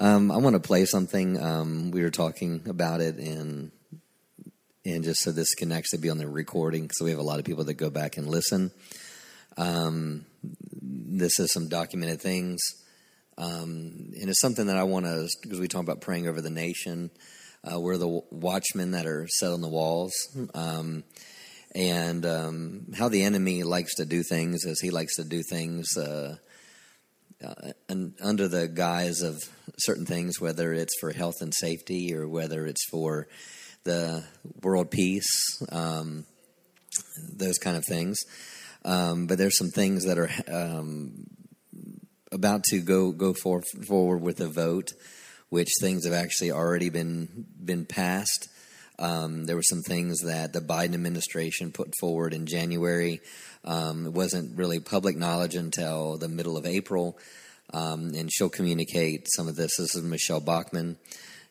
Um, I want to play something. Um, we were talking about it, and and just so this can actually be on the recording, so we have a lot of people that go back and listen. Um, this is some documented things, um, and it's something that I want to because we talk about praying over the nation. Uh, we're the watchmen that are set on the walls. Um, and um, how the enemy likes to do things as he likes to do things uh, uh, under the guise of certain things, whether it's for health and safety or whether it's for the world peace, um, those kind of things. Um, but there's some things that are um, about to go go for, forward with a vote, which things have actually already been been passed. Um, there were some things that the Biden administration put forward in January. Um, it wasn't really public knowledge until the middle of April, um, and she'll communicate some of this. This is Michelle Bachmann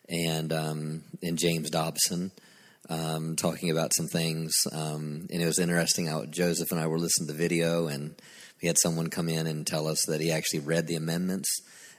and um, and James Dobson um, talking about some things, um, and it was interesting. How Joseph and I were listening to the video, and we had someone come in and tell us that he actually read the amendments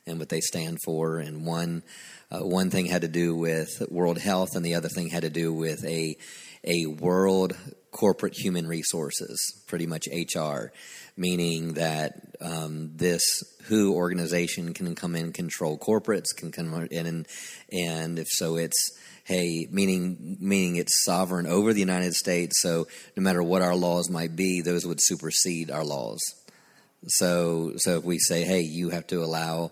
and what they stand for, and one uh, one thing had to do with world health, and the other thing had to do with a a world corporate human resources, pretty much HR, meaning that um, this WHO organization can come in control corporates, can come in and and if so, it's hey, meaning meaning it's sovereign over the United States. So no matter what our laws might be, those would supersede our laws. So so if we say, hey, you have to allow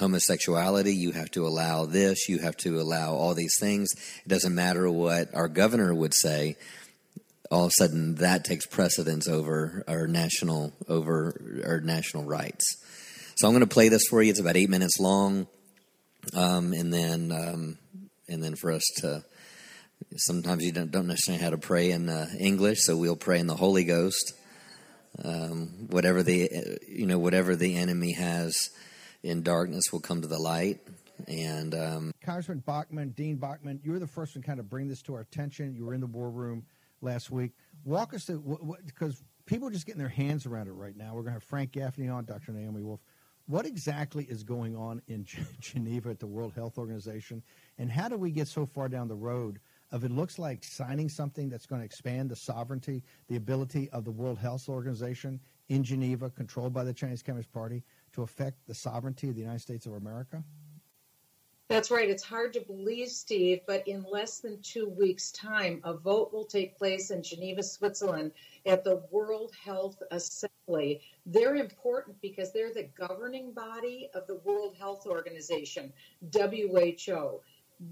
homosexuality, you have to allow this, you have to allow all these things. It doesn't matter what our governor would say. All of a sudden, that takes precedence over our national over our national rights. So I'm going to play this for you. It's about eight minutes long, um, and then um, and then for us to. Sometimes you don't, don't necessarily how to pray in uh, English, so we'll pray in the Holy Ghost. Um, whatever the you know whatever the enemy has in darkness will come to the light. And um, Congressman Bachmann, Dean Bachmann, you were the first one to kind of bring this to our attention. You were in the war room last week. Walk us through because people are just getting their hands around it right now. We're going to have Frank Gaffney on, Dr. Naomi Wolf. What exactly is going on in Geneva at the World Health Organization, and how do we get so far down the road of it looks like signing something that's going to expand the sovereignty, the ability of the World Health Organization in Geneva, controlled by the Chinese Communist Party, affect the sovereignty of the United States of America? That's right. It's hard to believe, Steve, but in less than two weeks' time, a vote will take place in Geneva, Switzerland at the World Health Assembly. They're important because they're the governing body of the World Health Organization, WHO.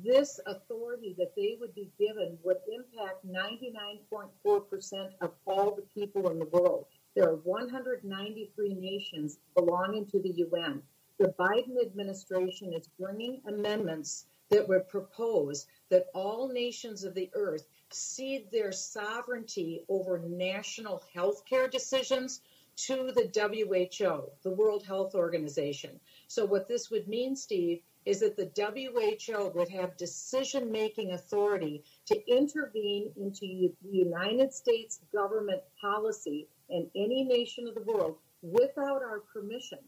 This authority that they would be given would impact 99.4% of all the people in the world. There are 193 nations belonging to the UN. The Biden administration is bringing amendments that would propose that all nations of the earth cede their sovereignty over national health care decisions to the WHO, the World Health Organization. So, what this would mean, Steve, is that the WHO would have decision making authority to intervene into the United States government policy in any nation of the world without our permission.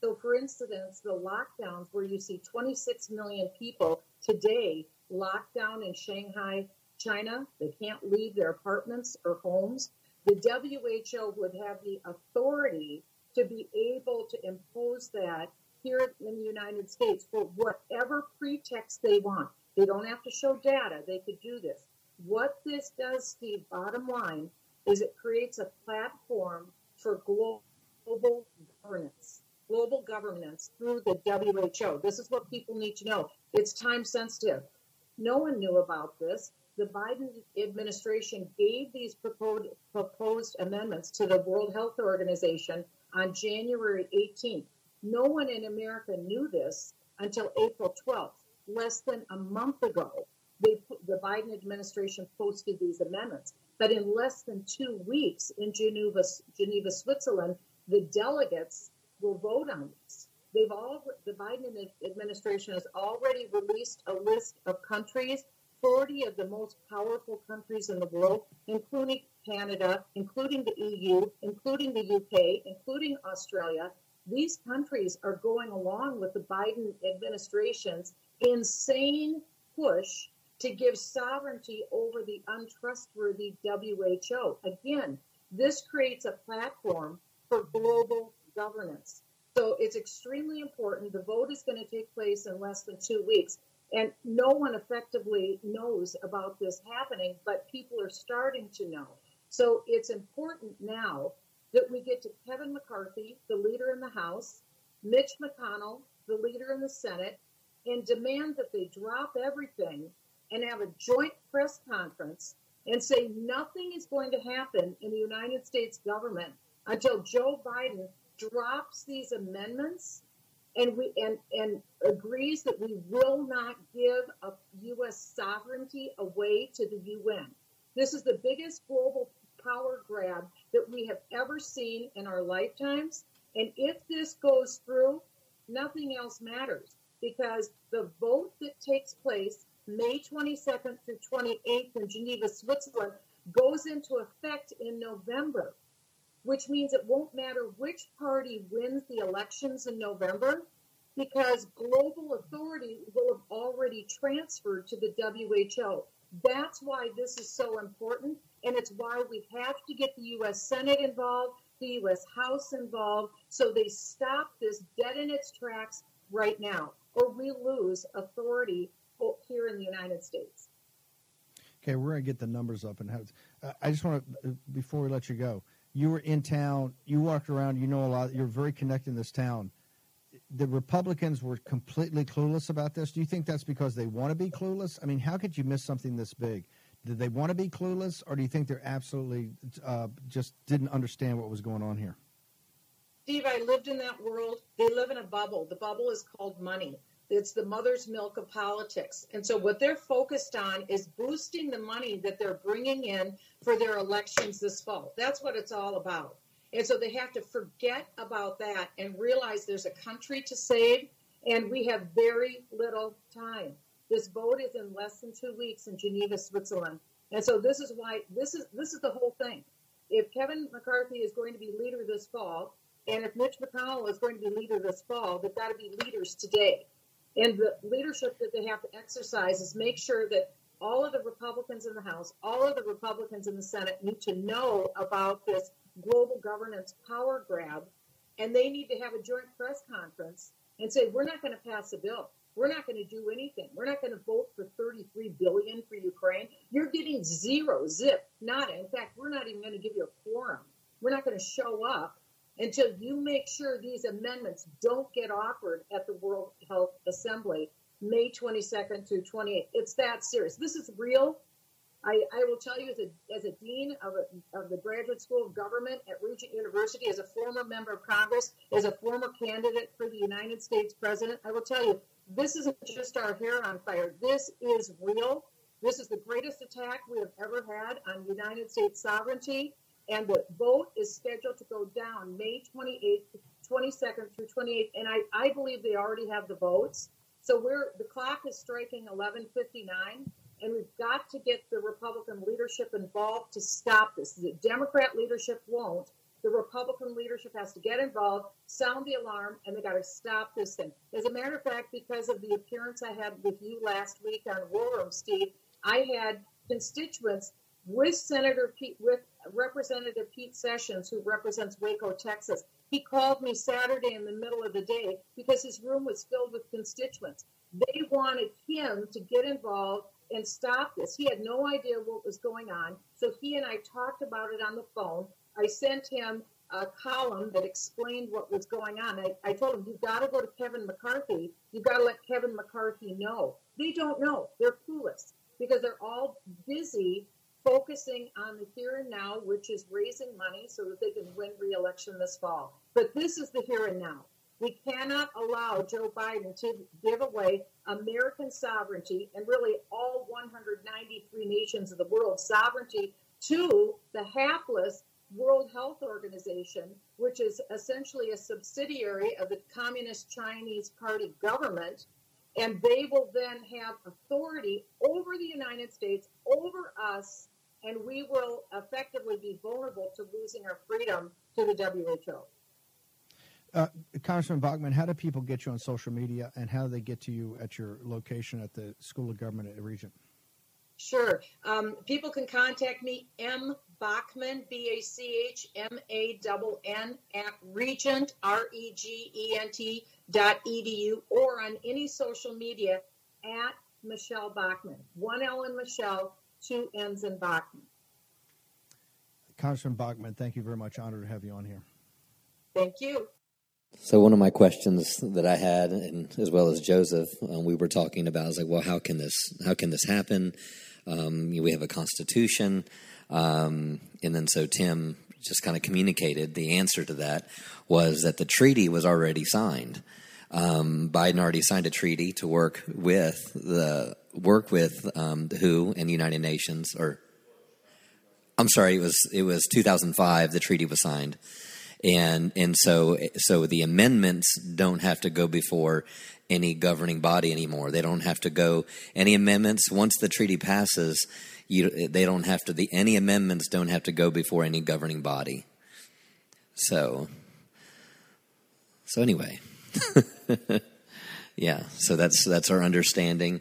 So, for instance, the lockdowns where you see 26 million people today locked down in Shanghai, China, they can't leave their apartments or homes. The WHO would have the authority to be able to impose that here in the United States for whatever pretext they want. They don't have to show data, they could do this. What this does, Steve, bottom line, is it creates a platform for global governance, global governance through the WHO. This is what people need to know. It's time sensitive. No one knew about this. The Biden administration gave these proposed, proposed amendments to the World Health Organization on January 18th. No one in America knew this until April 12th, less than a month ago. They, the Biden administration posted these amendments. But in less than two weeks in Geneva, Geneva, Switzerland, the delegates will vote on this. They've all the Biden administration has already released a list of countries, 40 of the most powerful countries in the world, including Canada, including the EU, including the UK, including Australia. these countries are going along with the Biden administration's insane push to give sovereignty over the untrustworthy WHO. Again, this creates a platform for global governance. So it's extremely important. The vote is going to take place in less than two weeks. And no one effectively knows about this happening, but people are starting to know. So it's important now that we get to Kevin McCarthy, the leader in the House, Mitch McConnell, the leader in the Senate, and demand that they drop everything and have a joint press conference and say nothing is going to happen in the United States government until Joe Biden drops these amendments and we and and agrees that we will not give a U.S. sovereignty away to the UN. This is the biggest global power grab that we have ever seen in our lifetimes. And if this goes through, nothing else matters because the vote that takes place May 22nd through 28th in Geneva, Switzerland, goes into effect in November, which means it won't matter which party wins the elections in November because global authority will have already transferred to the WHO. That's why this is so important, and it's why we have to get the U.S. Senate involved, the U.S. House involved, so they stop this dead in its tracks right now, or we lose authority here in the United States. Okay, we're going to get the numbers up, and have, uh, I just want to before we let you go. You were in town. You walked around. You know a lot. You're very connected in this town the Republicans were completely clueless about this. Do you think that's because they want to be clueless? I mean, how could you miss something this big? Did they want to be clueless, or do you think they're absolutely uh, just didn't understand what was going on here? Steve, I lived in that world. They live in a bubble. The bubble is called money. It's the mother's milk of politics. And so, what they're focused on is boosting the money that they're bringing in for their elections this fall. That's what it's all about. And so they have to forget about that and realize there's a country to save, and we have very little time. This vote is in less than two weeks in Geneva, Switzerland. And so this is why this is this is the whole thing. If Kevin McCarthy is going to be leader this fall, and if Mitch McConnell is going to be leader this fall, they've got to be leaders today. And the leadership that they have to exercise is make sure that all of the Republicans in the House, all of the Republicans in the Senate need to know about this global governance power grab, and they need to have a joint press conference and say, we're not going to pass a bill. We're not going to do anything. We're not going to vote for 33 billion for Ukraine. You're getting zero, zip, nada. In fact, we're not even going to give you a quorum. We're not going to show up until you make sure these amendments don't get offered at the World Health Assembly May 22nd through 28th. It's that serious. This is real. I, I will tell you, as a, as a dean of, a, of the Graduate School of Government at Regent University, as a former member of Congress, as a former candidate for the United States president, I will tell you, this isn't just our hair on fire. This is real. This is the greatest attack we have ever had on United States sovereignty. And the vote is scheduled to go down May 28th, 22nd through 28th. And I, I believe they already have the votes. So we're the clock is striking 11:59 and we've got to get the Republican leadership involved to stop this. The Democrat leadership won't. The Republican leadership has to get involved, sound the alarm, and they got to stop this thing. As a matter of fact, because of the appearance I had with you last week on War Room, Steve, I had constituents with Senator Pete, with Representative Pete Sessions, who represents Waco, Texas. He called me Saturday in the middle of the day because his room was filled with constituents. They wanted him to get involved and stop this. He had no idea what was going on. So he and I talked about it on the phone. I sent him a column that explained what was going on. I, I told him, You've got to go to Kevin McCarthy. You've got to let Kevin McCarthy know. They don't know. They're clueless because they're all busy focusing on the here and now, which is raising money so that they can win re-election this fall. But this is the here and now. We cannot allow Joe Biden to give away American sovereignty and really all 193 nations of the world sovereignty to the hapless World Health Organization, which is essentially a subsidiary of the Communist Chinese Party government. And they will then have authority over the United States, over us, and we will effectively be vulnerable to losing our freedom to the WHO. Uh, Congressman Bachmann, how do people get you on social media, and how do they get to you at your location at the School of Government at Regent? Sure. Um, people can contact me, M. Bachmann, B A C H M A N N, at Regent, R E G E N T dot edu, or on any social media at Michelle Bachmann. One L in Michelle, two N's in Bachmann. Congressman Bachmann, thank you very much. Honored to have you on here. Thank you. So one of my questions that I had, and as well as Joseph, um, we were talking about, is like, well, how can this, how can this happen? Um, we have a constitution, um, and then so Tim just kind of communicated the answer to that was that the treaty was already signed. Um, Biden already signed a treaty to work with the work with um, the WHO and the United Nations, or I'm sorry, it was it was 2005. The treaty was signed and and so so the amendments don't have to go before any governing body anymore. They don't have to go any amendments once the treaty passes. You, they don't have to the any amendments don't have to go before any governing body. So so anyway, yeah. So that's that's our understanding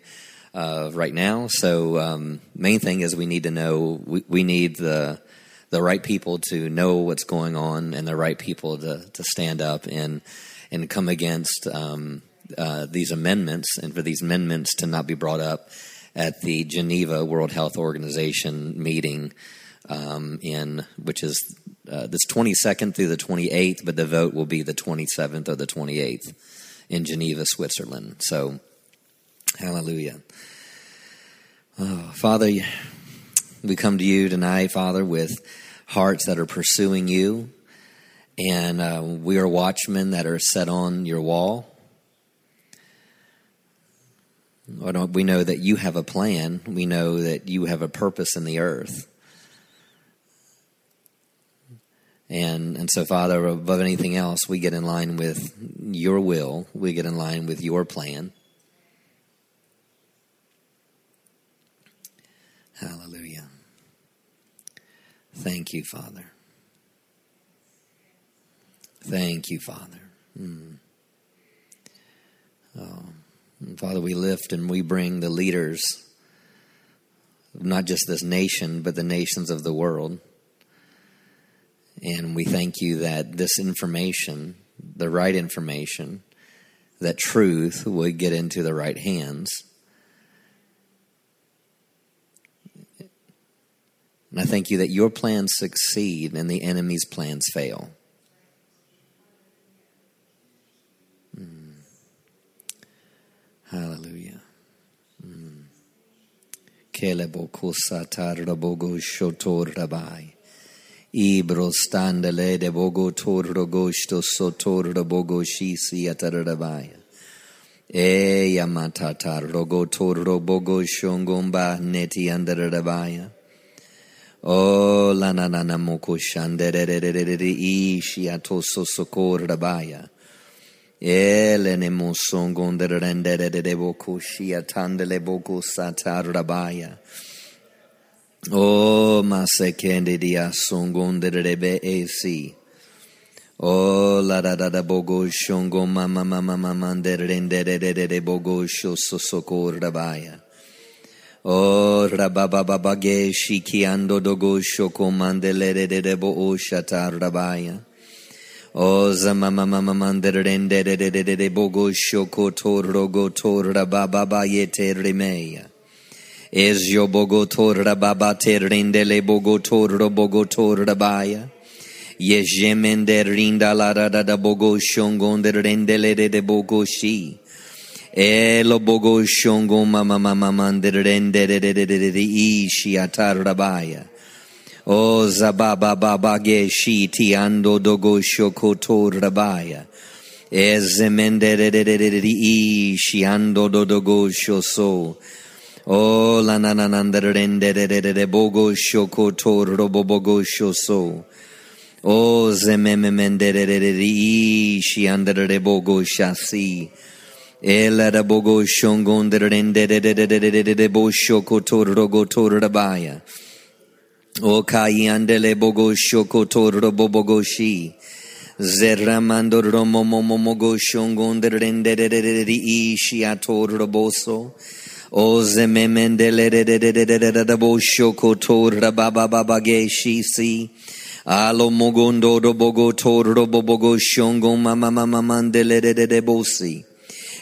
uh, right now. So um, main thing is we need to know we, we need the the right people to know what's going on and the right people to, to stand up and and come against um, uh, these amendments and for these amendments to not be brought up at the Geneva World Health Organization meeting um, in which is uh, this 22nd through the 28th, but the vote will be the 27th or the 28th in Geneva, Switzerland. So, hallelujah. Oh, Father, we come to you tonight, Father, with hearts that are pursuing you. And uh, we are watchmen that are set on your wall. We know that you have a plan. We know that you have a purpose in the earth. And, and so, Father, above anything else, we get in line with your will. We get in line with your plan. Hallelujah. Thank you, Father. Thank you, Father. Mm. Oh. Father, we lift and we bring the leaders not just this nation, but the nations of the world. And we thank you that this information, the right information, that truth would get into the right hands And I thank you that your plans succeed and the enemy's plans fail. Mm. Hallelujah. Mm. Shotor rabai. Ibro standele de bogo torro gosto sotor bogo shisi atarabaya. E yamatata rogo torro bogo shongomba neti andarabaya. Oh, la na na na moko shandererererere ishi atoso sokor rabaya. Ele ne moson gonderendere boko shia tandele boko satar rabaya. Oh, masekende dia son gonderebe esi. Oh, la da da da bogo shongo mama mama mama derendere bogo shosokor rabaya. O rabababage shikiando dogo shoko mandelere de debo o shatar rabaya. O zamamama manderende de de de de bogo shoko torogo tor rabababa yete remeya. Es yo bogo tor rababa terrendele bogo tor bogo tor rabaya. Yejemende rinda la da da bogo shongon de rendele de bogo shi. Elo bogo shongo mama mama manderendere shiatar rabaya. O zababa baba ge shi tiando dogo shokoto rabaya. Ezemendere shiando dodogo shoso. O la na na nanananderendere bogo shokoto robobogo shoso. O shi andere bogo shasi. Ela da bogo shongon de de de de de de de de bo shoko go toro rabaya. O kai andele bogo shoko toro bobogo shi. Zerramando romo momo mogo shongon de de de de de ishi ator roboso. O zememendele de de de de de de de bosho kotor rababa si. Alo mogondo robogo tor robobogo shongon mama mama mandele de de de bosi.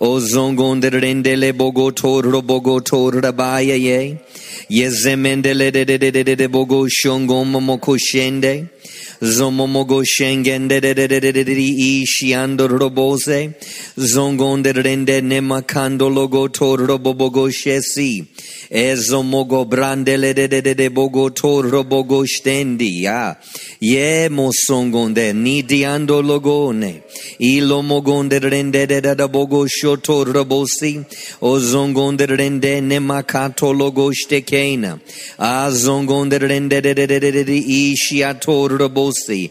Ozongonderendele bogotor robogotor rabaya ye. Yezemendele de de de de de bogo shongom koshende. Zomomogo shengende de de de de de de ishiando robose. Zongonde rende nemakando logo tor robobogo shesi. Ezomogo brandele de de de de bogo tor robogo stendi ya. Ye mosongonde nidiando logone. Ilo mogonde rende de de de bogo shoto robosi. Ozongonde rende nemakato logo stekena. Azongonde rende de de de de de de ishiato robosi thee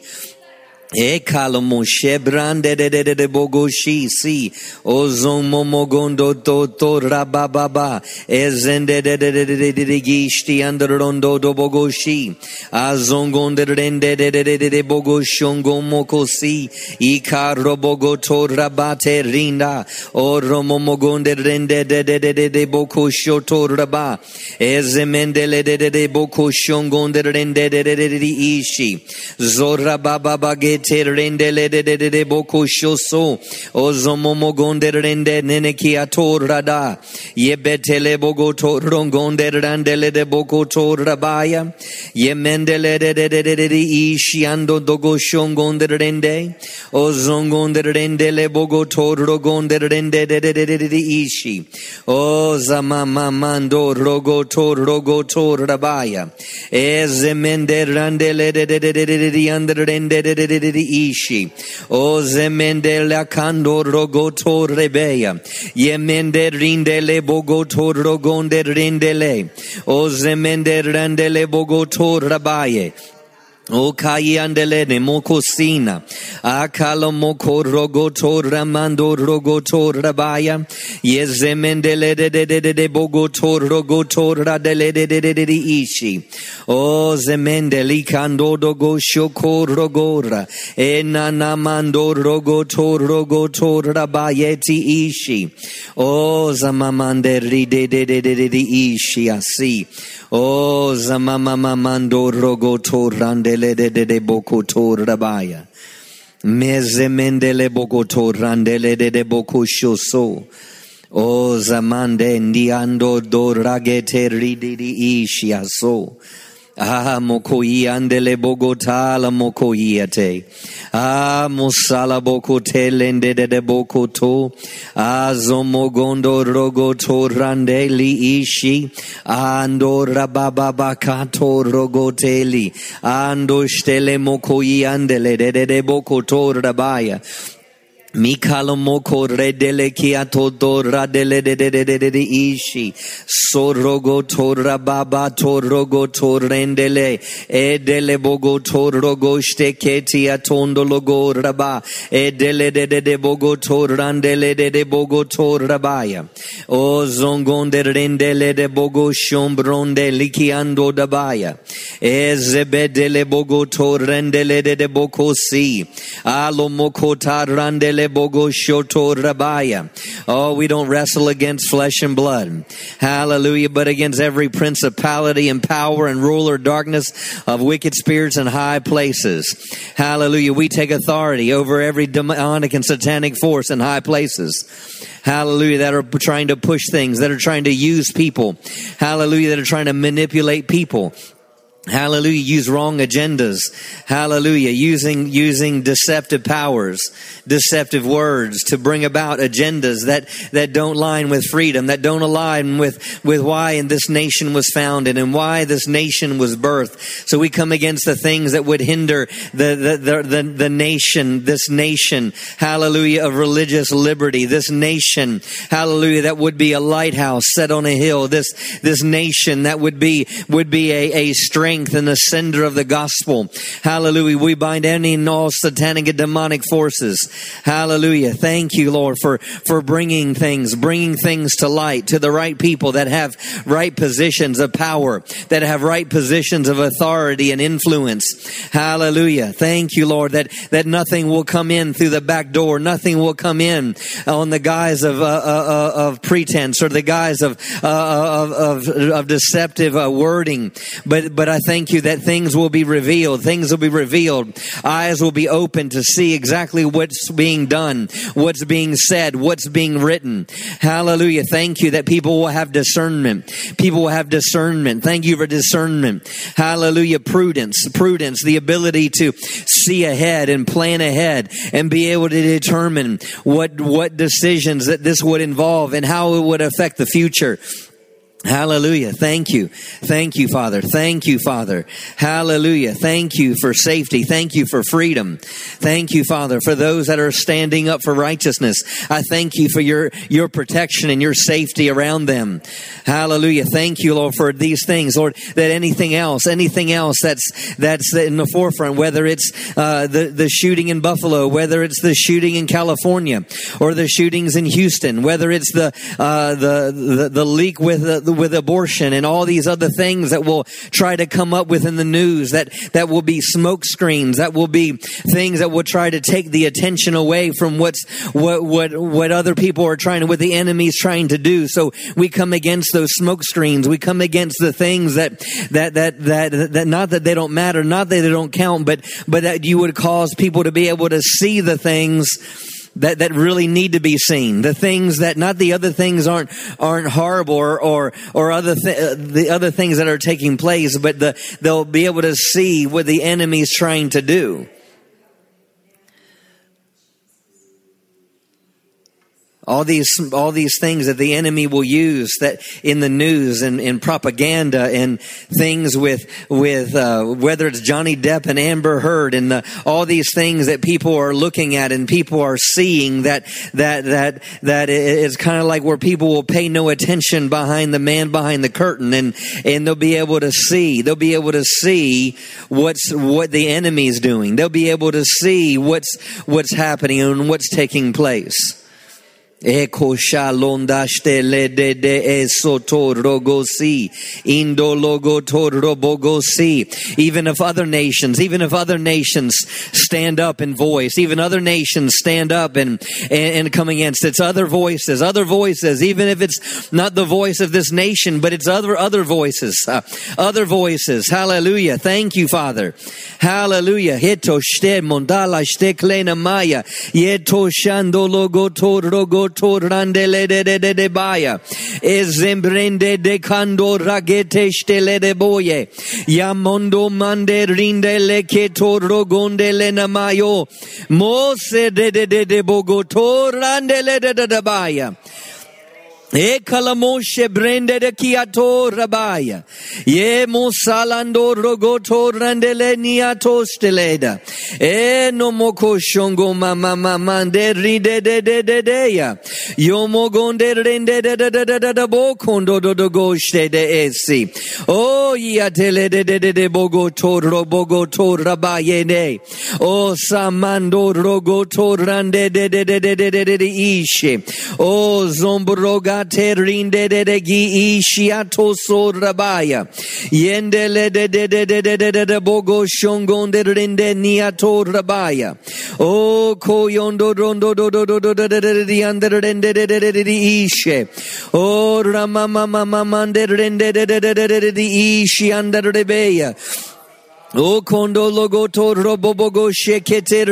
Ekalomoshe brande de de de de bogoshi si ozomomogondo to to rabababa ezende de de de de de de gishti androndo do bogoshi azongonde rende de de de de de bogoshongo mokosi ikaro bogoto rabate rinda oromomogonde rende de de de de de bokosho to raba ezemendele de de de bokoshongonde rende de de de de ishi zorabababa ge te rende le de de de de boko shoso o zomo mogonde rende nene ki ator rada ye betele bogo to rongonde rande le de boko to rabaya ye mendele de de de de de ishiando dogo shongonde rende o zongonde rende le bogo to rogonde rende de de de de de ishi o zamama mando rogo to rogo to rabaya ezemende rande le de de de de de de ishi. O zemende la kando rogoto rebeya. Yemende bogoto rogonde rindele. O zemende rende bogoto rabaye. O kayandele ne mokosina akalo moko rogoto ramando rogoto rabaya yezemendele de de de de de bogoto rogoto radele de de de de de ishi o zemendeli kando dogo shoko rogora enana mando rogoto rogoto rabayeti ishi o zamamande ride de de de de de ishi asi o zamamama mando rogoto rande mendele de de de bokotor rabaya. Meze mendele bokotor randele de de boko so. O zamande ndiando doragete ridiri ishiaso. so. Ah, mokoi andele bogota la mokoiate. Ah, mosala bokote lende de de bokoto. Ah, zomogondo rogoto randeli ishi. Ando rabababakato rogoteli. Ando stele mokoi andele de de de bokoto rabaya. Mikalo moko redele kia todo radele de de de de de de ishi. Sorogo tora baba torogo torendele edele bogo torogo steketi atondo logo raba. Edele de de de bogo torandele de de bogo torabaya o zongonde rendele de bogo shombronde likiando dabaya. Ezebedele bogo torendele de de boko si alo moko tarandele. Oh, we don't wrestle against flesh and blood. Hallelujah. But against every principality and power and ruler darkness of wicked spirits in high places. Hallelujah. We take authority over every demonic and satanic force in high places. Hallelujah. That are trying to push things, that are trying to use people. Hallelujah. That are trying to manipulate people. Hallelujah. Use wrong agendas. Hallelujah. Using, using deceptive powers, deceptive words to bring about agendas that, that don't line with freedom, that don't align with, with why this nation was founded and why this nation was birthed. So we come against the things that would hinder the, the, the, the, the nation, this nation, hallelujah, of religious liberty, this nation, hallelujah, that would be a lighthouse set on a hill, this, this nation that would be, would be a, a strength strength and the sender of the gospel. Hallelujah. We bind any and all satanic and demonic forces. Hallelujah. Thank you, Lord, for, for bringing things, bringing things to light to the right people that have right positions of power, that have right positions of authority and influence. Hallelujah. Thank you, Lord, that, that nothing will come in through the back door. Nothing will come in on the guise of, uh, uh, uh of pretense or the guise of, uh, of, of, of, deceptive uh, wording. But, but I thank you that things will be revealed. Things will be revealed. Eyes will be open to see exactly what's being done, what's being said, what's being written. Hallelujah. Thank you that people will have discernment. People will have discernment. Thank you for discernment. Hallelujah. Prudence, prudence, the ability to see ahead and plan ahead and be able to determine what, what decisions that this would involve and how it would affect the future. Hallelujah. Thank you. Thank you, Father. Thank you, Father. Hallelujah. Thank you for safety. Thank you for freedom. Thank you, Father, for those that are standing up for righteousness. I thank you for your, your protection and your safety around them. Hallelujah. Thank you, Lord, for these things, Lord, that anything else, anything else that's, that's in the forefront, whether it's, uh, the, the shooting in Buffalo, whether it's the shooting in California or the shootings in Houston, whether it's the, uh, the, the, the leak with the, with abortion and all these other things that will try to come up within the news that, that will be smoke screens, that will be things that will try to take the attention away from what's, what, what, what other people are trying to, what the enemy's trying to do. So we come against those smoke screens. We come against the things that, that, that, that, that not that they don't matter, not that they don't count, but, but that you would cause people to be able to see the things that, that really need to be seen. The things that, not the other things aren't, aren't horrible or, or, or other, th- uh, the other things that are taking place, but the, they'll be able to see what the enemy's trying to do. All these all these things that the enemy will use that in the news and in propaganda and things with with uh, whether it's Johnny Depp and Amber Heard and the, all these things that people are looking at and people are seeing that that that that is kind of like where people will pay no attention behind the man behind the curtain and and they'll be able to see they'll be able to see what's what the enemy is doing. They'll be able to see what's what's happening and what's taking place Eko shalondaste le de de esoto rogosi indologo robogosi. Even if other nations, even if other nations stand up in voice, even other nations stand up and, and, and come against its other voices, other voices, even if it's not the voice of this nation, but it's other, other voices, uh, other voices. Hallelujah. Thank you, Father. Hallelujah. Hito shte mondala shte klena maya. Yeto shandologo rogo torandele de de de de baya. Ezembrende de kando ragete stele de boye. Yamondo mande rinde le ke toro gondele namayo. Mose de de de de bogo torandele de de de baya. E kalamoshe brende de kiato rabaya. Ye mosalando rogoto randele niato steleda. E no moko shongo mama mande ride de de de de ya. Yomo gonde rende de de de de de de bo kondo do do goshte de esi. O ya tele de de de de bogo to robogo to rabaye ne. O samando rogoto rande de de de de de de de de ishe. O zombroga terinde de de gi ishiato sorabaya. Yendele de de de de de de de de bogo shongon de rinde niato rabaya. O koyondo rondo do do do do de de de de under rinde de de de de ishe. O ramama mama mande rinde de de de de de de ishi under rebeya. O kondo logoto robobogo shekete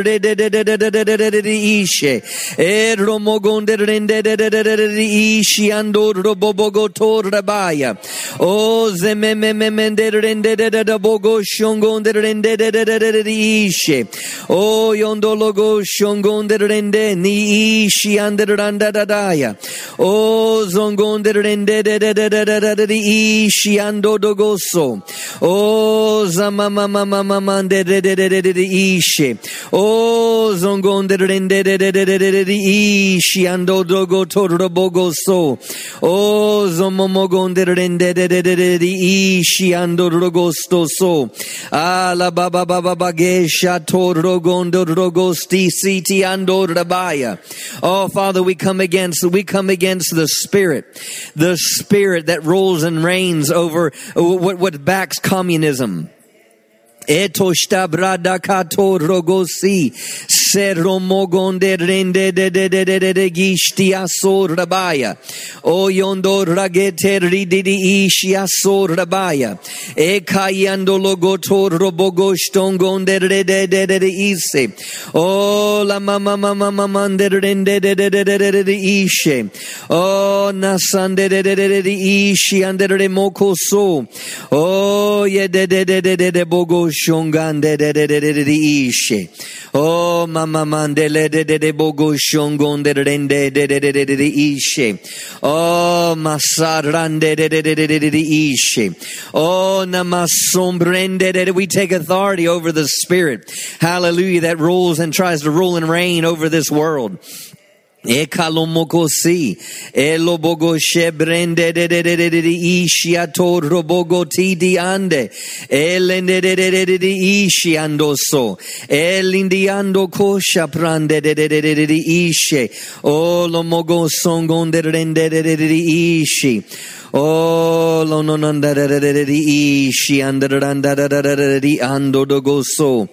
ishe e romogonde rende ishi ando robobogo to rabaya o zemememende rende bogo shongonde rende ishe o yondo logo shongonde rende ni ishi ande randa dadaya o zongonde rende ishi ando dogoso o zamama ishe. Oh, zongon ishi ando dogo toro bogo so. Oh, zomomogon ishi ando rogosto so. Ala baba baba bagesha toro gondo rogosti siti ando rabaya. Oh, Father, we come against, we come against the spirit, the spirit that rules and reigns over what, what backs communism. Etoshtabrada kato rogosi seromogonde rende de de de de de de gishti asor rabaya o yondo ragete rididi ishi asor rabaya e kayando logoto robogostongonde de de de de de ise o la mama mama mama de rende de de de de de de de ishe o nasande de de de de de ishi andere de moko so o ye de de de de de de bogo shongande de de de de de de ishe oh mama mandele de de de bogo shongonde rende de de de de de de ishe oh masarande de de de de de de de ishe oh namasombrende de de we take authority over the spirit hallelujah that rules and tries to rule and reign over this world Ekalomokosi, elobogo shebrende de de de de de de ishiato robogo ti di ande, elende de de de de de ishiandoso, elindiando kosha prande de de de de de de ishe, o lomogo songonde rende de de de de ishi. Oh, lo non andare di ishi andare di ando dogoso.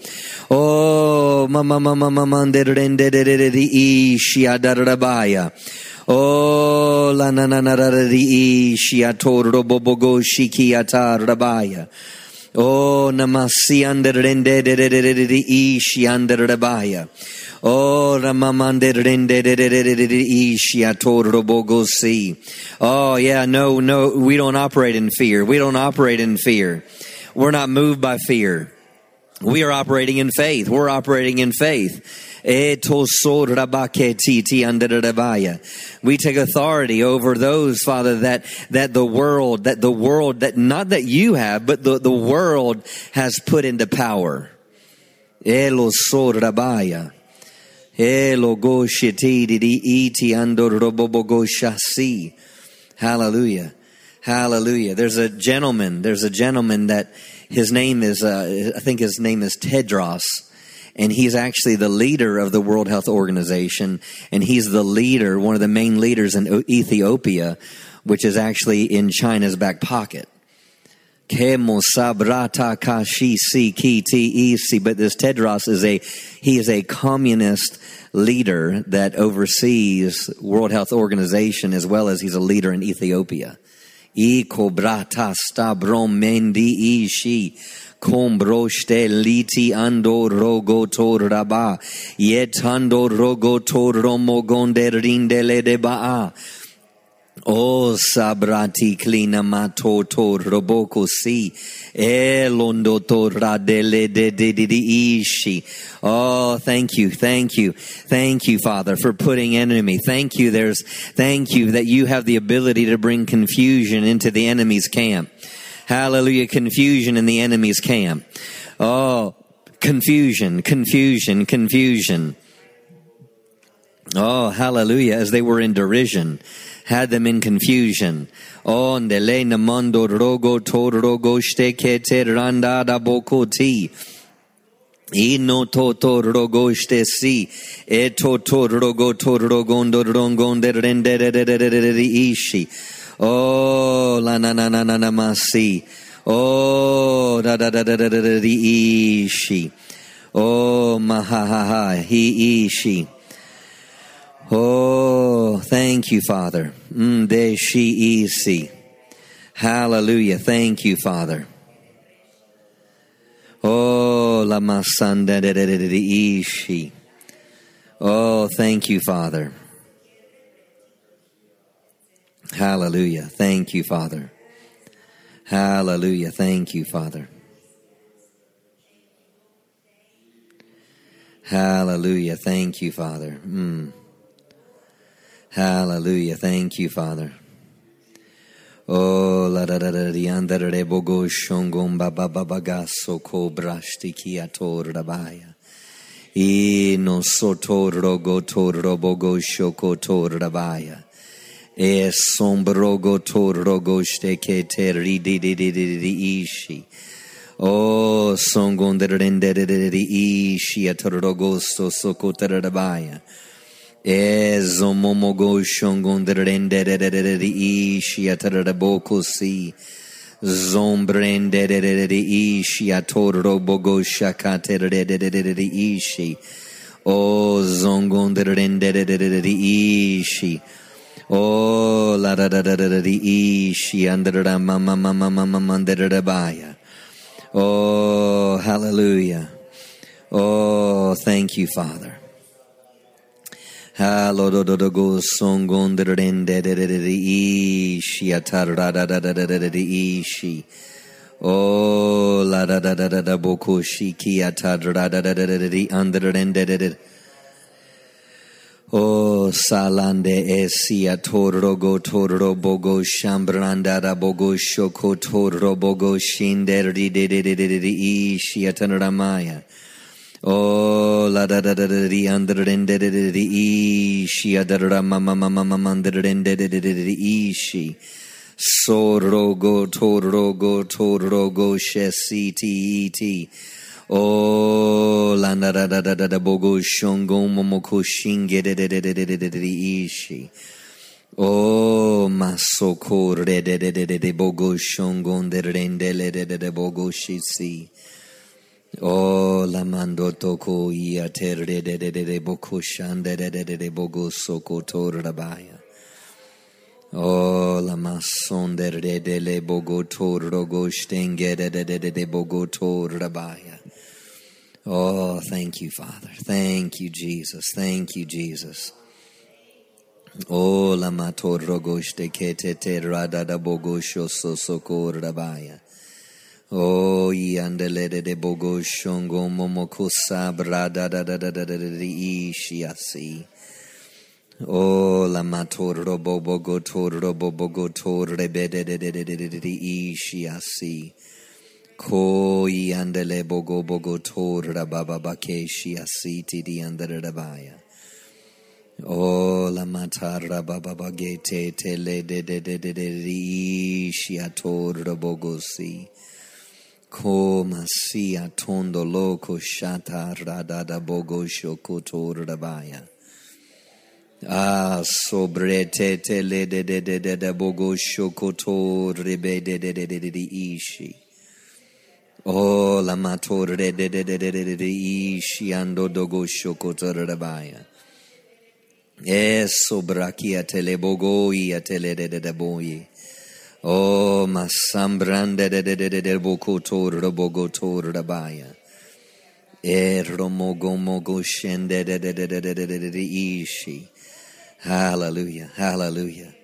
Oh, mama mama mama andere di ishi adarabaya. Oh, la na na na di ishi atoro bobogo shiki atar rabaya. Oh, namasi andere di ishi andarabaya. Oh. Oh, yeah, no, no, we don't operate in fear. We don't operate in fear. We're not moved by fear. We are operating in faith. We're operating in faith. We take authority over those, Father, that, that the world, that the world, that not that you have, but the, the world has put into power. Elo rabaya. Hallelujah. Hallelujah. There's a gentleman, there's a gentleman that his name is, uh, I think his name is Tedros. And he's actually the leader of the World Health Organization. And he's the leader, one of the main leaders in Ethiopia, which is actually in China's back pocket. But this Tedros is a, he is a communist leader that oversees World Health Organization as well as he's a leader in Ethiopia. I kobrata stabrom mendi ishi kombroshte liti ando rogo tor raba. Yetando rogo tor romo gonde rindele de O sabrati klina mato to roboko si elondo to radele de de de ishi. Oh, thank you, thank you, thank you, Father, for putting enemy. Thank you. There's thank you that you have the ability to bring confusion into the enemy's camp. Hallelujah, confusion in the enemy's camp. Oh, confusion, confusion, confusion. Oh, hallelujah, as they were in derision had them in confusion. On de le namando rogo torogo shtekete randa da bokoti. Ino to to rogo si e to to rogo to rogondo rongonde rende ishi. Oh la na na na na na masi. Oh da da da da da da da ishi. Oh mahaha he ishi. Oh, thank you, Father. Mm. Hallelujah. Thank you, Father. Oh, la masanda. Oh, thank you, Father. Hallelujah. Thank you, Father. Hallelujah. Thank you, Father. Hallelujah. Thank you, Father. Mm. Hallelujah. Thank you, Father. Oh, la da da da di andare bogo shongom baba baba gaso ko brashti ki ator rabaya. E non so torro go torro bogo shoko tor rabaya. E sombrogo torro go ste ke teri di di di di di ishi. Oh, songon de rende de de di ishi atorro gosto soko tor rabaya. Ezomomogo shongonderenderi ishiataraboko si zombrendereri ishiatorobogo shakatereri ishi o zongonderenderi ishi o la da da da da di ishi andera mama mama mama mandera baya oh hallelujah oh thank you father Oh, la da da da da da boko shiki atar da da da da da da de under rende de de. Oh, salande esia torrogo torro bogo shambranda da bogo shoko torro bogo shinder di di di di di di di ishi ataramaya. Oh, Oh la da da da da di under den de de de di ishi adara mama ma ma under den de de de de di ishi. So rogo to rogo to rogo shesi ti ti. Oh la da da da da da da bogo shongo momoko shinge de de de de de de di ishi. Oh masoko re de de de de de bogo shongo under re de de de de bogo shesi. Oh, la mando toko ia ter de de de de de boko shande de de de de bogo soko tor rabaya. Oh, la mason de de de le bogo tor rogo de de de de de bogo rabaya. Oh, thank you, Father. Thank you, Jesus. Thank you, Jesus. Oh, la mator rogosh de kete te rada da bogosho so sokor rabaya. Oh, yandele de de bogoshongo momokusa brada da da da da da da di ishiasi. Oh, la mator robo bogo tor robo bogo tor rebe de de de de de de de. Ko yandele bogo bogo tor rababa bakeshi asiti di andere rabaya. Oh la matara baba bagete tele de de de de de de shiator bogo si. Ko masia tondo loco shata radada bogo shokotor rabaya. Ah, sobre te tele de de de de de bogo shokotor rebe de de de de de de ishi. Oh, la matore de de de de de de de ishi ando dogo shokotor rabaya. Eso brakia tele bogo ia tele de de de boye. Oh, masambrande de de de de de boko tor bogo tor rabaya. Ero mogo mogo de de de de de de de de de ishi. Hallelujah, hallelujah.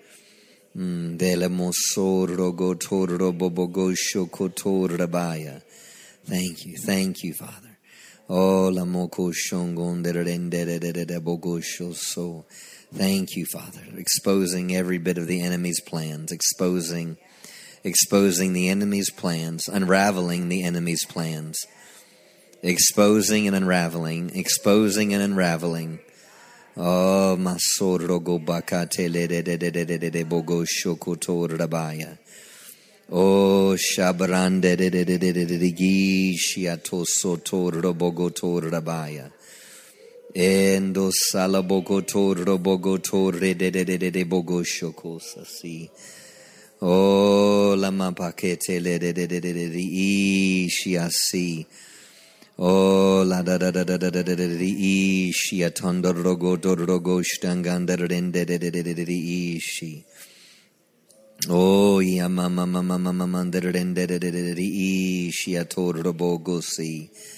Mm, Dele mosoro go toro bobogo shokotor rabaya. Thank you, thank you, Father. Oh, la moko shongon de rende de de de de bogo so. Thank you, Father, exposing every bit of the enemy's plans, exposing, exposing the enemy's plans, unraveling the enemy's plans, exposing and unraveling, exposing and unraveling. Oh, masoro go bakate le de de de de de de de bogo shokotor rabaya. Oh, shabrande de de de de de de de gishiato sotor robogotor rabaya. Endo salabogotor robogotor de de de de de de bogo shokosa si. Oh, la mapakete le de de de de de de ishiasi. Oh, la da da da da da da da da de ishiatondo rogo dor rogo shtanganda rende de de de de de de ishi. Oh, ya mama mama mama ishi atorbo gosi. Ko landa da da da da da da da da da ishi de bogo shokotor rabaya.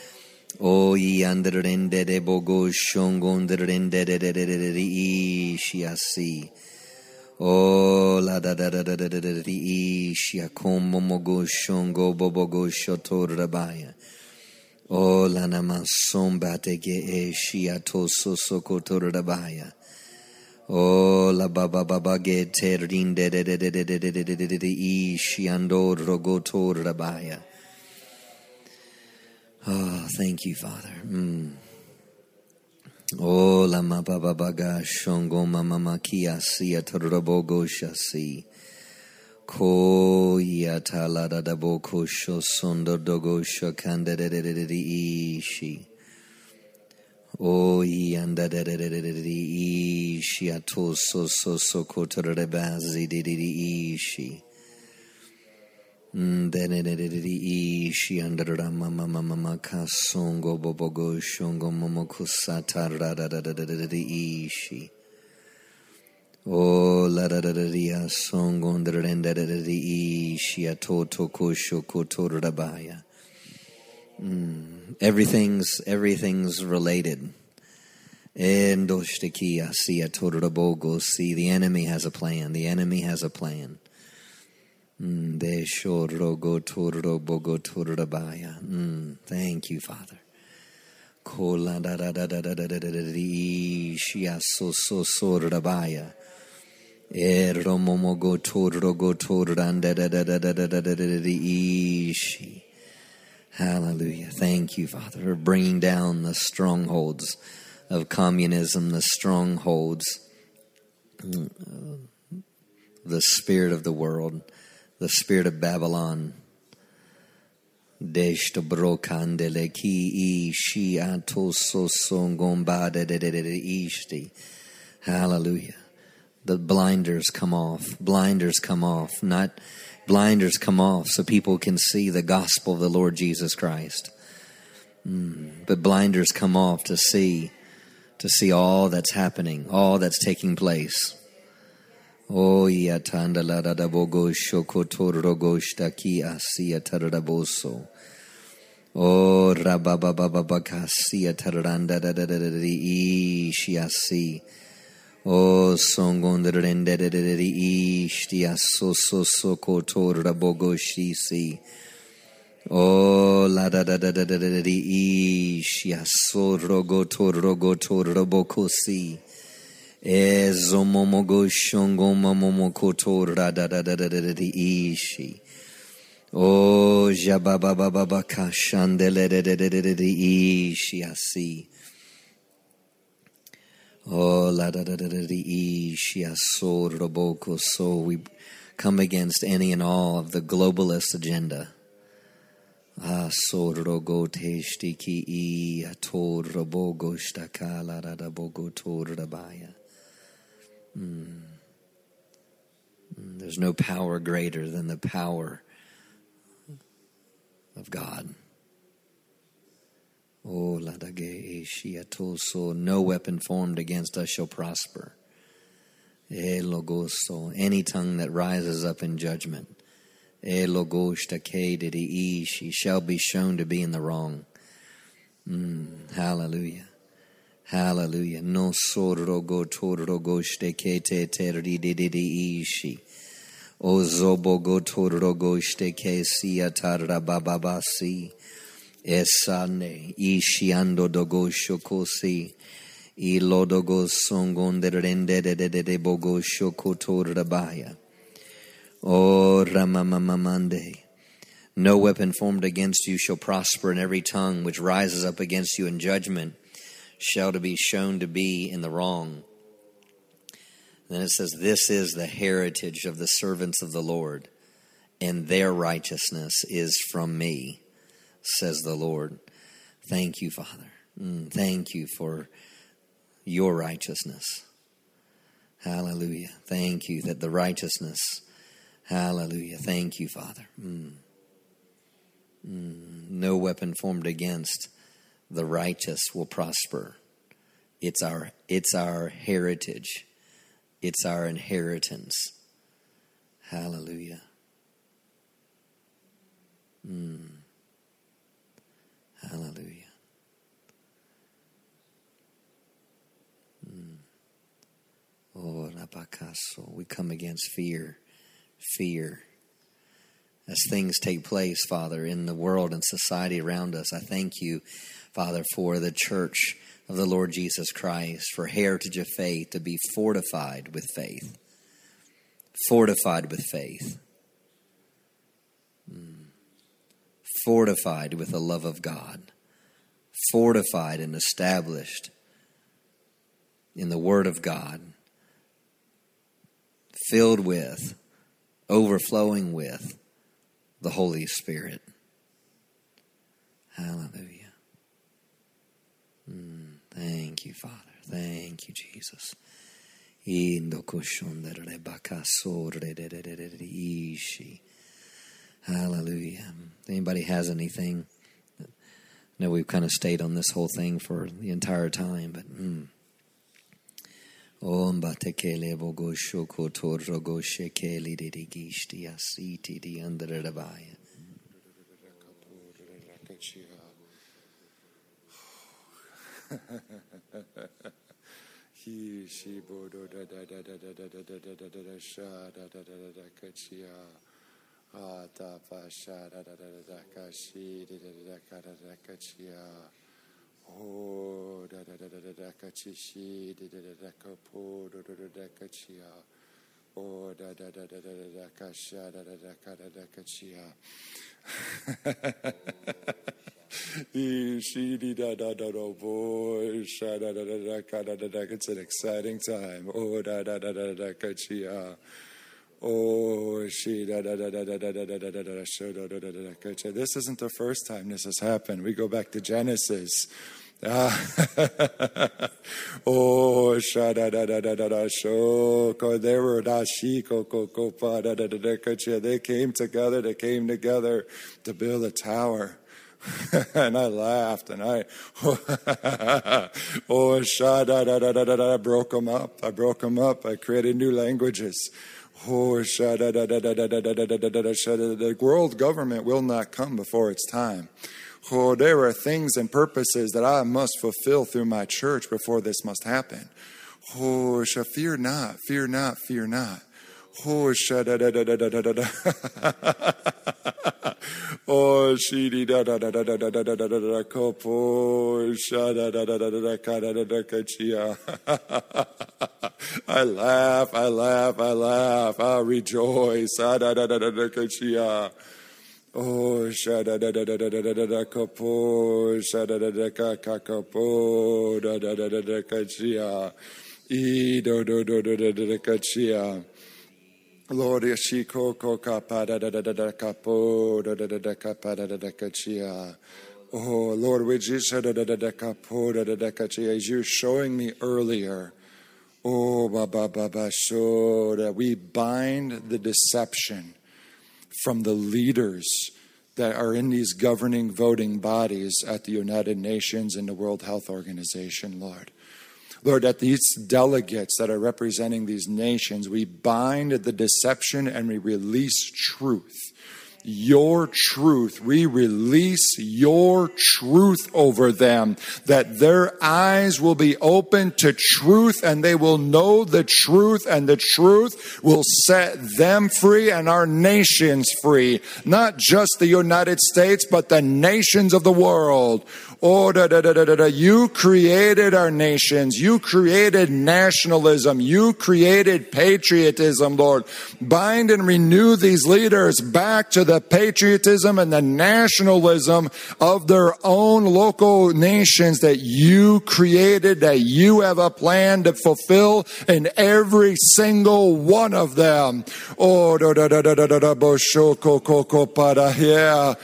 O ye andrende de bogo shongondrende de de de de de ishiasi. O la da da da da da da da de ishia como mogo shongo bobogo shotor rabaya. O la namasomba bate ge eshia toso sokotor rabaya. O la baba baba ge terinde de de de de de de de de de de ishiandor rogotor rabaya. Oh, thank you, Father. Mm. Oh, la ma ba ba ba shongo ma ma ma shasi. Ko ya ta la da da bo ko sho dogo sho kanda de de de de de ishi. O i anda de de de de de de ishi ato so so so ko tore bazi de de de ishi. Ishi andara mama Everything's everything's related. Endoshtiki. See, the enemy has a plan. The enemy has a plan. Mm, thank you, Father. Hallelujah. Thank you, Father, for bringing down the strongholds of communism, the strongholds, the spirit of the world the spirit of Babylon. Desh to brokandele i shi ato so songomba de de de de ishti. Hallelujah. The blinders come off. Blinders come off. Not blinders come off so people can see the gospel of the Lord Jesus Christ. Mm. But blinders come off to see to see all that's happening, all that's taking place. O yatanda la da bogo shokotor rogoshta ki asia taradaboso. O da da da da. O da da da di ishtiaso so so kotor rabogo shisi. O la da da da da da da robokosi. Da da da da da ishi. O Ezomomogo shongomamomokoto radadadadadadiishi. Oh, jabababababa kashandeledadadadiishi asi. Oh, la da da da da ishi aso roboko so we come against any and all of the globalist agenda. Aso rogote shtiki i ator robogo shtakala radabogo tor rabaya. Mm. There's no power greater than the power of God. Oh, so no weapon formed against us shall prosper. E logoso, any tongue that rises up in judgment, she shall be shown to be in the wrong. Mm, hallelujah. Hallelujah. No sorrogo torrogo stekete teridi ishi. O zobogo torrogo steke sia tarra bababasi. Esane ishiando dogo shokosi. Ilodogo songonderende de de de de bogo shokotorabaya. O ramamamamande. No weapon formed against you shall prosper, and every tongue which rises up against you in judgment shall to be shown to be in the wrong. then it says, This is the heritage of the servants of the Lord, and their righteousness is from me, says the Lord. Thank you, Father. Mm, thank you for your righteousness. Hallelujah. Thank you that the righteousness, hallelujah. Thank you, Father. Mm. Mm. No weapon formed against the righteous will prosper. It's our, it's our heritage, it's our inheritance. Hallelujah. Mm. Hallelujah. Oh, Rabakaso. We come against fear. Fear. As things take place, Father, in the world and society around us, I thank you, Father, for the church of the Lord Jesus Christ, for heritage of faith to be fortified with faith. Fortified with faith. Mm. Fortified with the love of God. Fortified and established in the Word of God filled with, overflowing with the Holy Spirit. Hallelujah. Thank you, Father. Thank you, Jesus. Hallelujah. Anybody has anything? I know we've kind of stayed on this whole thing for the entire time, but. Mm. Om batekele bogo shoko torrogo shekeli dirigishti asiti di andradabaya. He she bodo da da da da da da da da da da da da sha da da da da da kachia. Ah ta pa sha da da da da da kashi da da da da da da kachia. Oh, da da da da da da kachishi, da da da da kapo, da da da da kachia. Oh, da da da da da da da kasha, da da da ka da da kachia. Da da da da da da da da da da da. It's an exciting time. Oh, da da da da da kachia. Oh, she da da da da da da da da da da da da da da da da. This isn't the first time this has happened. We go back to Genesis. Oh, sha da da da da da da sho ko they were da shi ko ko ko pa da da da da. They came together. They came together to build a tower. and I laughed and I oh sha da da da da da da I broke them up. I broke them up. I created new languages. Oh, sha da da da da da da da da da da da The world government will not come before its time. Oh, there are things and purposes that I must fulfill through my church before this must happen. Oh, fear not, fear not, fear not. Oh, da da da da da da da da. Oh, she da da da da da da da da da da da kopo sha da da da da da da ka da da da kachia. I laugh, I laugh, I laugh, I rejoice. Ah da da da da da kachia. Oh, sha da da da da da da da da da kapo, sha da da da ka ka kapo, da da da da da kachia, e do do do do da da da kachia. Lord, yashiko ko ka pa da da da da kapo, da da da da ka pa da da da kachia. Oh, Lord, we just da da da da kapo, da da da kachia. As you're showing me earlier, oh, ba ba ba ba, that we bind the deception from the leaders that are in these governing voting bodies at the United Nations and the World Health Organization, Lord. Lord, that these delegates that are representing these nations, we bind the deception and we release truth your truth. We release your truth over them, that their eyes will be open to truth and they will know the truth, and the truth will set them free and our nations free. Not just the United States, but the nations of the world. Oh, da, da, da, da, da. You created our nations. You created nationalism. You created patriotism, Lord. Bind and renew these leaders back to the patriotism and the nationalism of their own local nations that you created, that you have a plan to fulfill in every single one of them. Oh, da, da, da, da, da, da, da, yeah.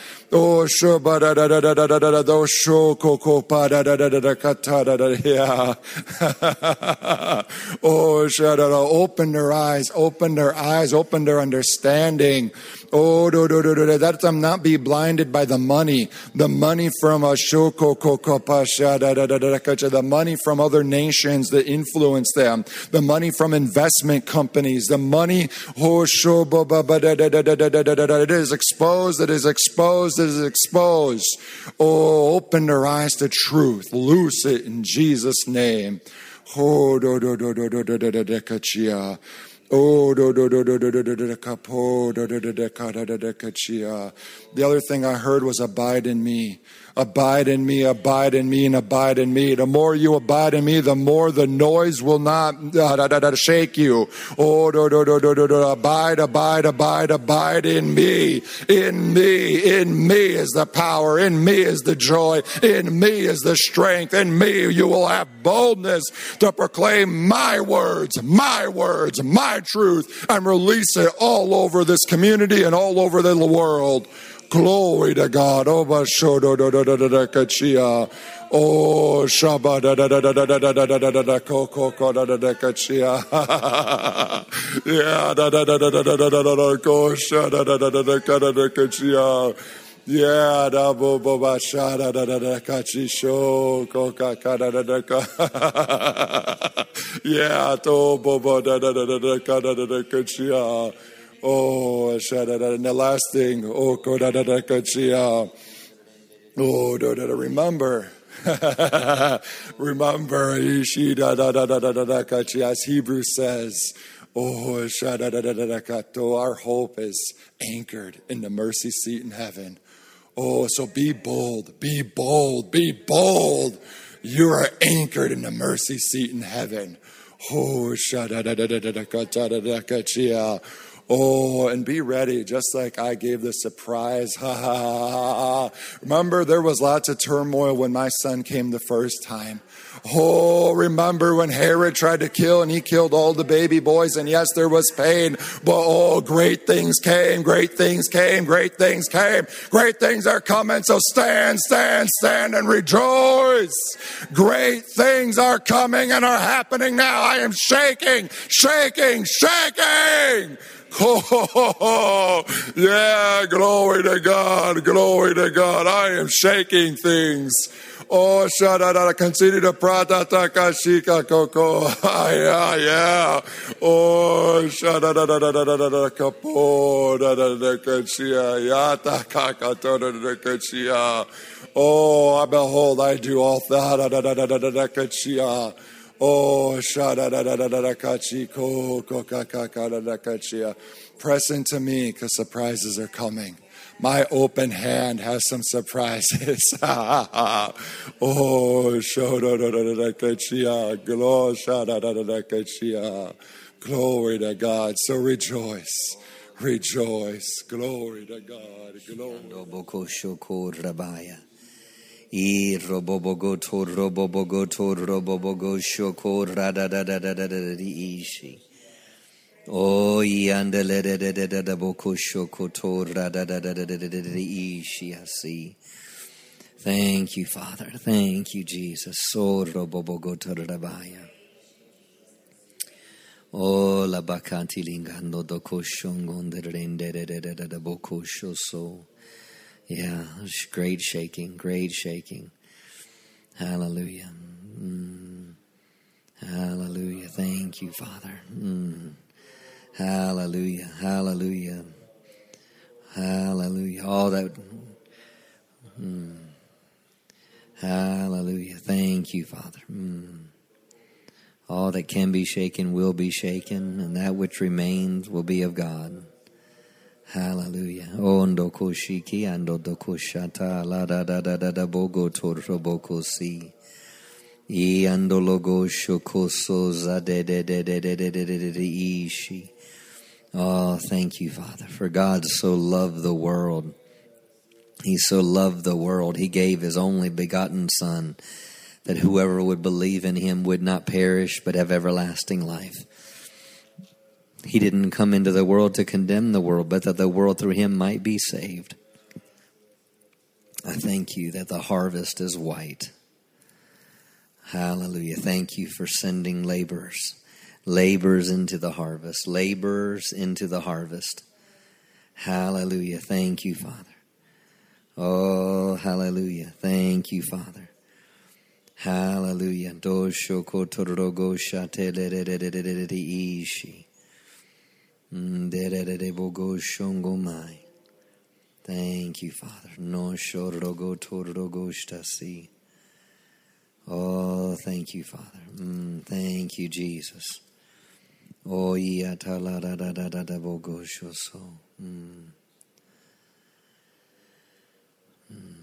Open their eyes, open their eyes, open their understanding. Oh, do, do, do, do, that's I'm not be blinded by the money, the money from Ashoko Kokopasha, the money from other nations that influence them, the money from investment companies, the money it is exposed, it is exposed, it is exposed. Oh, open their eyes to truth, loose it in Jesus' name. The other thing I heard was abide in me. Abide in me, abide in me, and abide in me. The more you abide in me, the more the noise will not uh, da, da, da, shake you. Oh, do, do, do, do, do, do. abide, abide, abide, abide in me. In me, in me is the power. In me is the joy. In me is the strength. In me, you will have boldness to proclaim my words, my words, my truth, and release it all over this community and all over the world. Glory to God. Oh, kachia. Oh, shaba da da da da da da da da da da da da ko ko ko da da da kachia. Yeah, da Oh, and the last thing, oh, oh remember. remember, as Hebrew says, oh, our hope is anchored in the mercy seat in heaven. Oh, so be bold, be bold, be bold. You are anchored in the mercy seat in heaven. Oh, Oh, and be ready, just like I gave the surprise. Ha ha ha. Remember, there was lots of turmoil when my son came the first time. Oh, remember when Herod tried to kill and he killed all the baby boys, and yes, there was pain, but oh, great things came, great things came, great things came, great things are coming. So stand, stand, stand and rejoice. Great things are coming and are happening now. I am shaking, shaking, shaking. Oh, yeah, glory to God, glory to God. I am shaking things. Oh, shadada, continue to prata takashika koko. Yeah, yeah. Oh, shadada, da da da da da da kapo, da da da kachia, yata kakato da da kachia. Oh, behold, I do all that, da da da da da kachia. Oh, press into me because surprises are coming. My open hand has some surprises. oh, glory to God. So rejoice. Rejoice. Glory to God. Glory. to God. Shoko rabaya. I robobogo shoko rada da da da da da da ishi. Oh, yandele da da da da da boko shoko to rada da da da da da da di ishi. I see. Thank you, Father. Thank you, Jesus. So robobogo to rabaya. Oh, la bakanti lingando doko shongon de rende da da da da da boko shoso. Yeah, great shaking, great shaking. Hallelujah. Mm. Hallelujah. Thank you, Father. Mm. Hallelujah. Hallelujah. Hallelujah. All that. Mm. Hallelujah. Thank you, Father. Mm. All that can be shaken will be shaken, and that which remains will be of God. Hallelujah. Ondo koshiki ando dokoshata la da da da da da bogo toroboko si. I ando logo shokoso za de de de de de de de de de ishi. Oh, thank you, Father, for God so loved the world. He so loved the world. He gave his only begotten Son that whoever would believe in him would not perish but have everlasting life. He didn't come into the world to condemn the world, but that the world through him might be saved. I thank you that the harvest is white. Hallelujah. Thank you for sending laborers, laborers into the harvest, laborers into the harvest. Hallelujah. Thank you, Father. Oh, hallelujah. Thank you, Father. Hallelujah. Thank you, Father. No shorogo torogo shtasi. Oh, thank you, Father. Mm, thank you, Jesus. Oh, yata la da da da da da bogo shoso. Mm. Mm.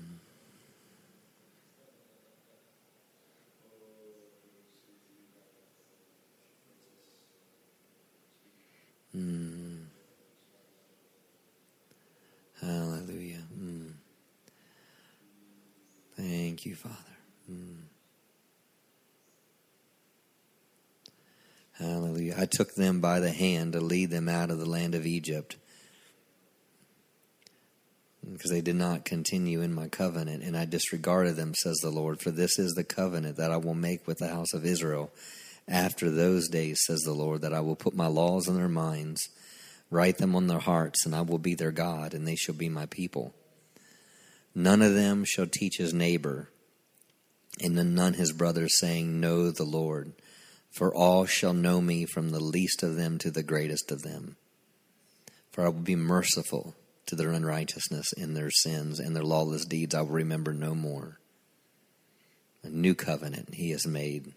Hallelujah. Mm. Thank you, Father. Mm. Hallelujah. I took them by the hand to lead them out of the land of Egypt because they did not continue in my covenant, and I disregarded them, says the Lord. For this is the covenant that I will make with the house of Israel after those days, says the Lord, that I will put my laws in their minds, write them on their hearts, and I will be their God, and they shall be my people. None of them shall teach his neighbor, and none his brother, saying, Know the Lord. For all shall know me from the least of them to the greatest of them. For I will be merciful to their unrighteousness and their sins, and their lawless deeds I will remember no more. A new covenant he has made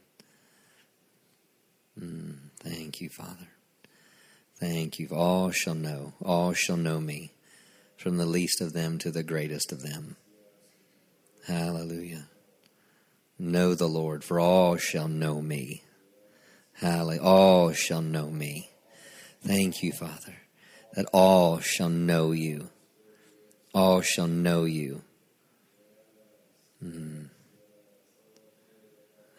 Mm, thank you, Father. Thank you. All shall know, all shall know me, from the least of them to the greatest of them. Hallelujah. Know the Lord, for all shall know me. Hallelujah. All shall know me. Thank you, Father, that all shall know you. All shall know you. Mm.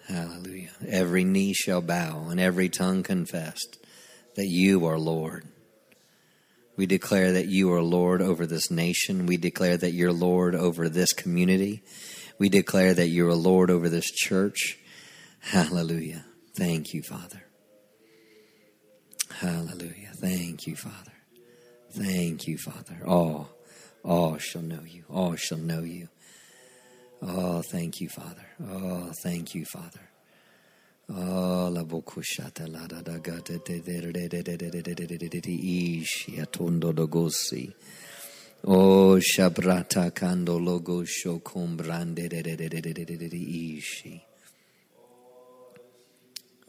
Hallelujah. Every knee shall bow and every tongue confess that you are Lord. We declare that you are Lord over this nation. We declare that you're Lord over this community. We declare that you're Lord over this church. Hallelujah. Thank you, Father. Hallelujah. Thank you, Father. Thank you, Father. All, all shall know you. All shall know you. Oh, thank you, Father. Oh, thank you, Father. Oh, la bokushata la da da ga de de de de de de de de de de de de yatondo dogosi. Oh, shabrata kando logo shokum brande de de de de de de de de de ishi.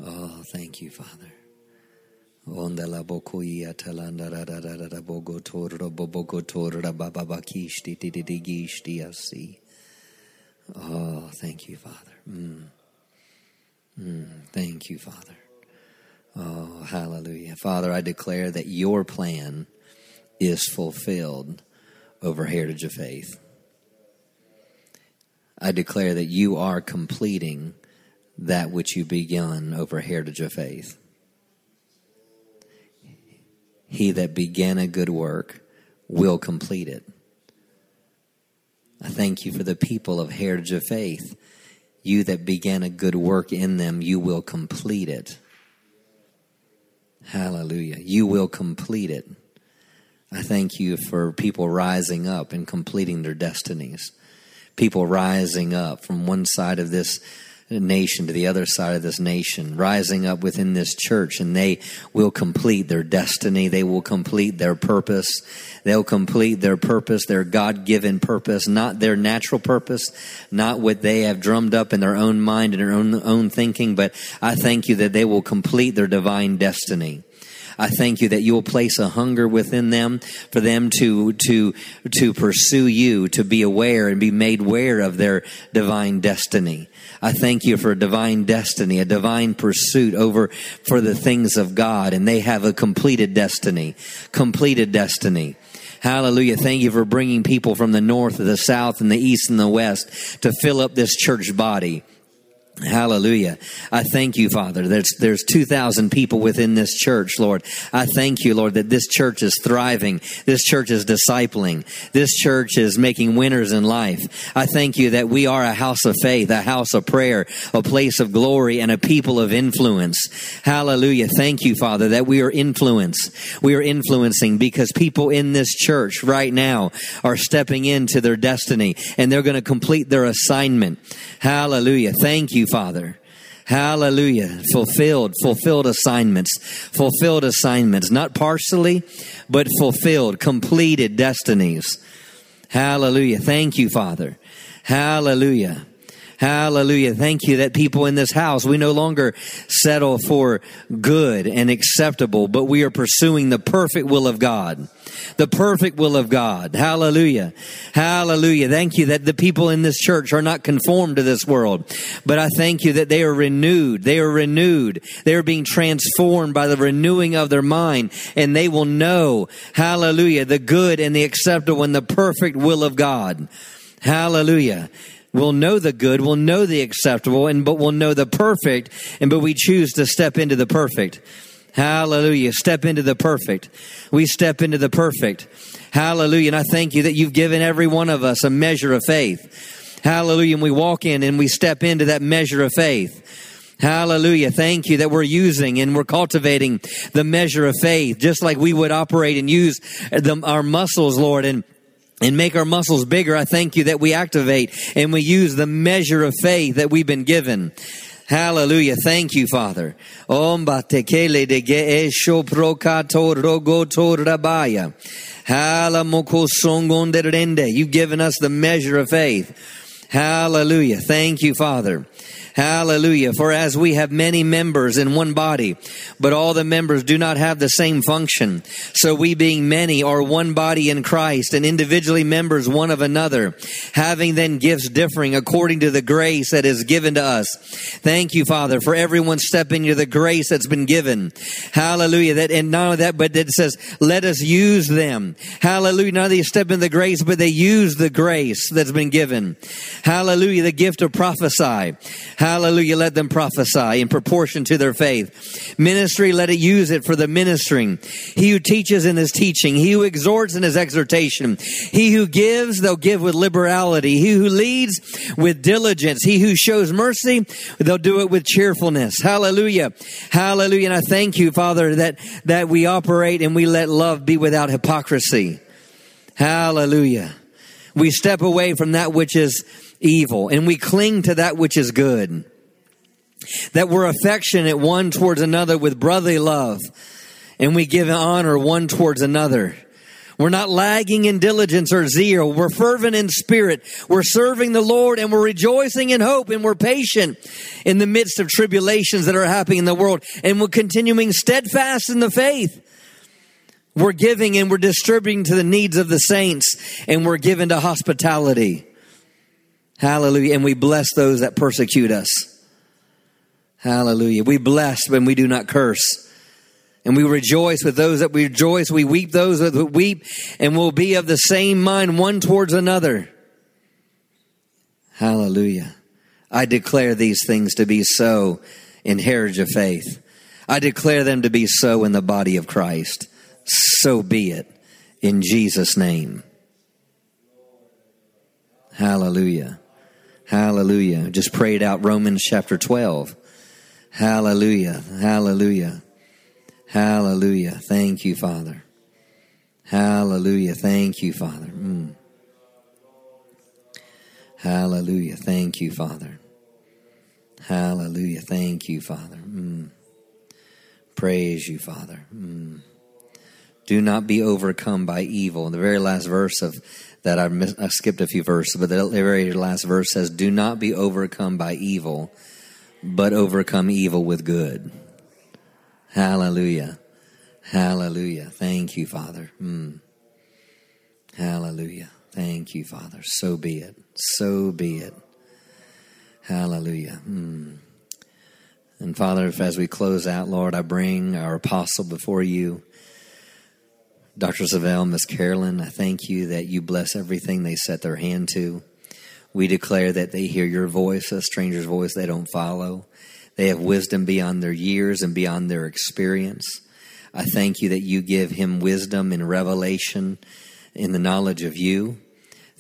Oh, thank you, Father. Onda la bokuia talanda da da da da da bogo torra bogo torra bababakishti di di di gishti asi. Oh, thank you, Father. Mm. Mm, thank you, Father. Oh, hallelujah. Father, I declare that your plan is fulfilled over Heritage of Faith. I declare that you are completing that which you begun over Heritage of Faith. He that began a good work will complete it. I thank you for the people of Heritage of Faith. You that began a good work in them, you will complete it. Hallelujah. You will complete it. I thank you for people rising up and completing their destinies. People rising up from one side of this nation to the other side of this nation, rising up within this church, and they will complete their destiny. They will complete their purpose. They'll complete their purpose, their God given purpose, not their natural purpose, not what they have drummed up in their own mind and their own, own thinking, but I thank you that they will complete their divine destiny. I thank you that you will place a hunger within them for them to, to, to pursue you, to be aware and be made aware of their divine destiny. I thank you for a divine destiny, a divine pursuit over for the things of God, and they have a completed destiny, completed destiny. Hallelujah. Thank you for bringing people from the north, the south, and the east, and the west to fill up this church body Hallelujah. I thank you, Father. There's, there's 2,000 people within this church, Lord. I thank you, Lord, that this church is thriving. This church is discipling. This church is making winners in life. I thank you that we are a house of faith, a house of prayer, a place of glory, and a people of influence. Hallelujah. Thank you, Father, that we are influence. We are influencing because people in this church right now are stepping into their destiny and they're going to complete their assignment. Hallelujah. Thank you, Father. Hallelujah. Fulfilled, fulfilled assignments, fulfilled assignments, not partially, but fulfilled, completed destinies. Hallelujah. Thank you, Father. Hallelujah. Hallelujah. Thank you that people in this house, we no longer settle for good and acceptable, but we are pursuing the perfect will of God. The perfect will of God. Hallelujah. Hallelujah. Thank you that the people in this church are not conformed to this world, but I thank you that they are renewed. They are renewed. They are being transformed by the renewing of their mind and they will know, hallelujah, the good and the acceptable and the perfect will of God. Hallelujah. We'll know the good, we'll know the acceptable, and but we'll know the perfect, and but we choose to step into the perfect. Hallelujah. Step into the perfect. We step into the perfect. Hallelujah. And I thank you that you've given every one of us a measure of faith. Hallelujah. And we walk in and we step into that measure of faith. Hallelujah. Thank you that we're using and we're cultivating the measure of faith, just like we would operate and use the, our muscles, Lord. And and make our muscles bigger. I thank you that we activate and we use the measure of faith that we've been given. Hallelujah. Thank you, Father. You've given us the measure of faith. Hallelujah. Thank you, Father. Hallelujah. For as we have many members in one body, but all the members do not have the same function. So we being many are one body in Christ and individually members one of another, having then gifts differing according to the grace that is given to us. Thank you, Father, for everyone stepping into the grace that's been given. Hallelujah. That, and not only that, but it says, let us use them. Hallelujah. Not they step in the grace, but they use the grace that's been given. Hallelujah. The gift of prophesy. Hallelujah. Let them prophesy in proportion to their faith. Ministry, let it use it for the ministering. He who teaches in his teaching. He who exhorts in his exhortation. He who gives, they'll give with liberality. He who leads with diligence. He who shows mercy, they'll do it with cheerfulness. Hallelujah. Hallelujah. And I thank you, Father, that, that we operate and we let love be without hypocrisy. Hallelujah. We step away from that which is evil and we cling to that which is good. That we're affectionate one towards another with brotherly love and we give honor one towards another. We're not lagging in diligence or zeal. We're fervent in spirit. We're serving the Lord and we're rejoicing in hope and we're patient in the midst of tribulations that are happening in the world and we're continuing steadfast in the faith. We're giving and we're distributing to the needs of the saints and we're given to hospitality. Hallelujah. And we bless those that persecute us. Hallelujah. We bless when we do not curse. And we rejoice with those that we rejoice. We weep those that weep and we'll be of the same mind one towards another. Hallelujah. I declare these things to be so in heritage of faith. I declare them to be so in the body of Christ. So be it in Jesus' name. Hallelujah. Hallelujah. Just prayed out Romans chapter 12. Hallelujah. Hallelujah. Hallelujah. Thank you, Father. Hallelujah. Thank you, Father. Mm. Hallelujah. Thank you, Father. Hallelujah. Thank you, Father. Mm. Praise you, Father. Mm. Do not be overcome by evil. The very last verse of that I, I skipped a few verses, but the very last verse says, "Do not be overcome by evil, but overcome evil with good." Hallelujah, Hallelujah. Thank you, Father. Mm. Hallelujah. Thank you, Father. So be it. So be it. Hallelujah. Mm. And Father, as we close out, Lord, I bring our apostle before you. Dr. Savelle, Miss Carolyn, I thank you that you bless everything they set their hand to. We declare that they hear your voice, a stranger's voice they don't follow. They have wisdom beyond their years and beyond their experience. I thank you that you give him wisdom and revelation in the knowledge of you.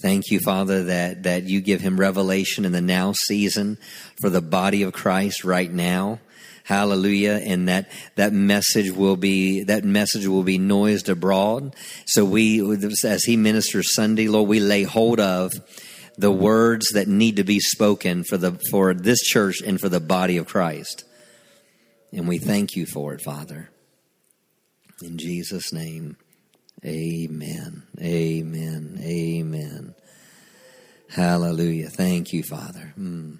Thank you, Father, that, that you give him revelation in the now season for the body of Christ right now. Hallelujah. And that, that message will be, that message will be noised abroad. So we, as he ministers Sunday, Lord, we lay hold of the words that need to be spoken for the, for this church and for the body of Christ. And we thank you for it, Father. In Jesus' name, amen. Amen. Amen. Hallelujah. Thank you, Father. Mm.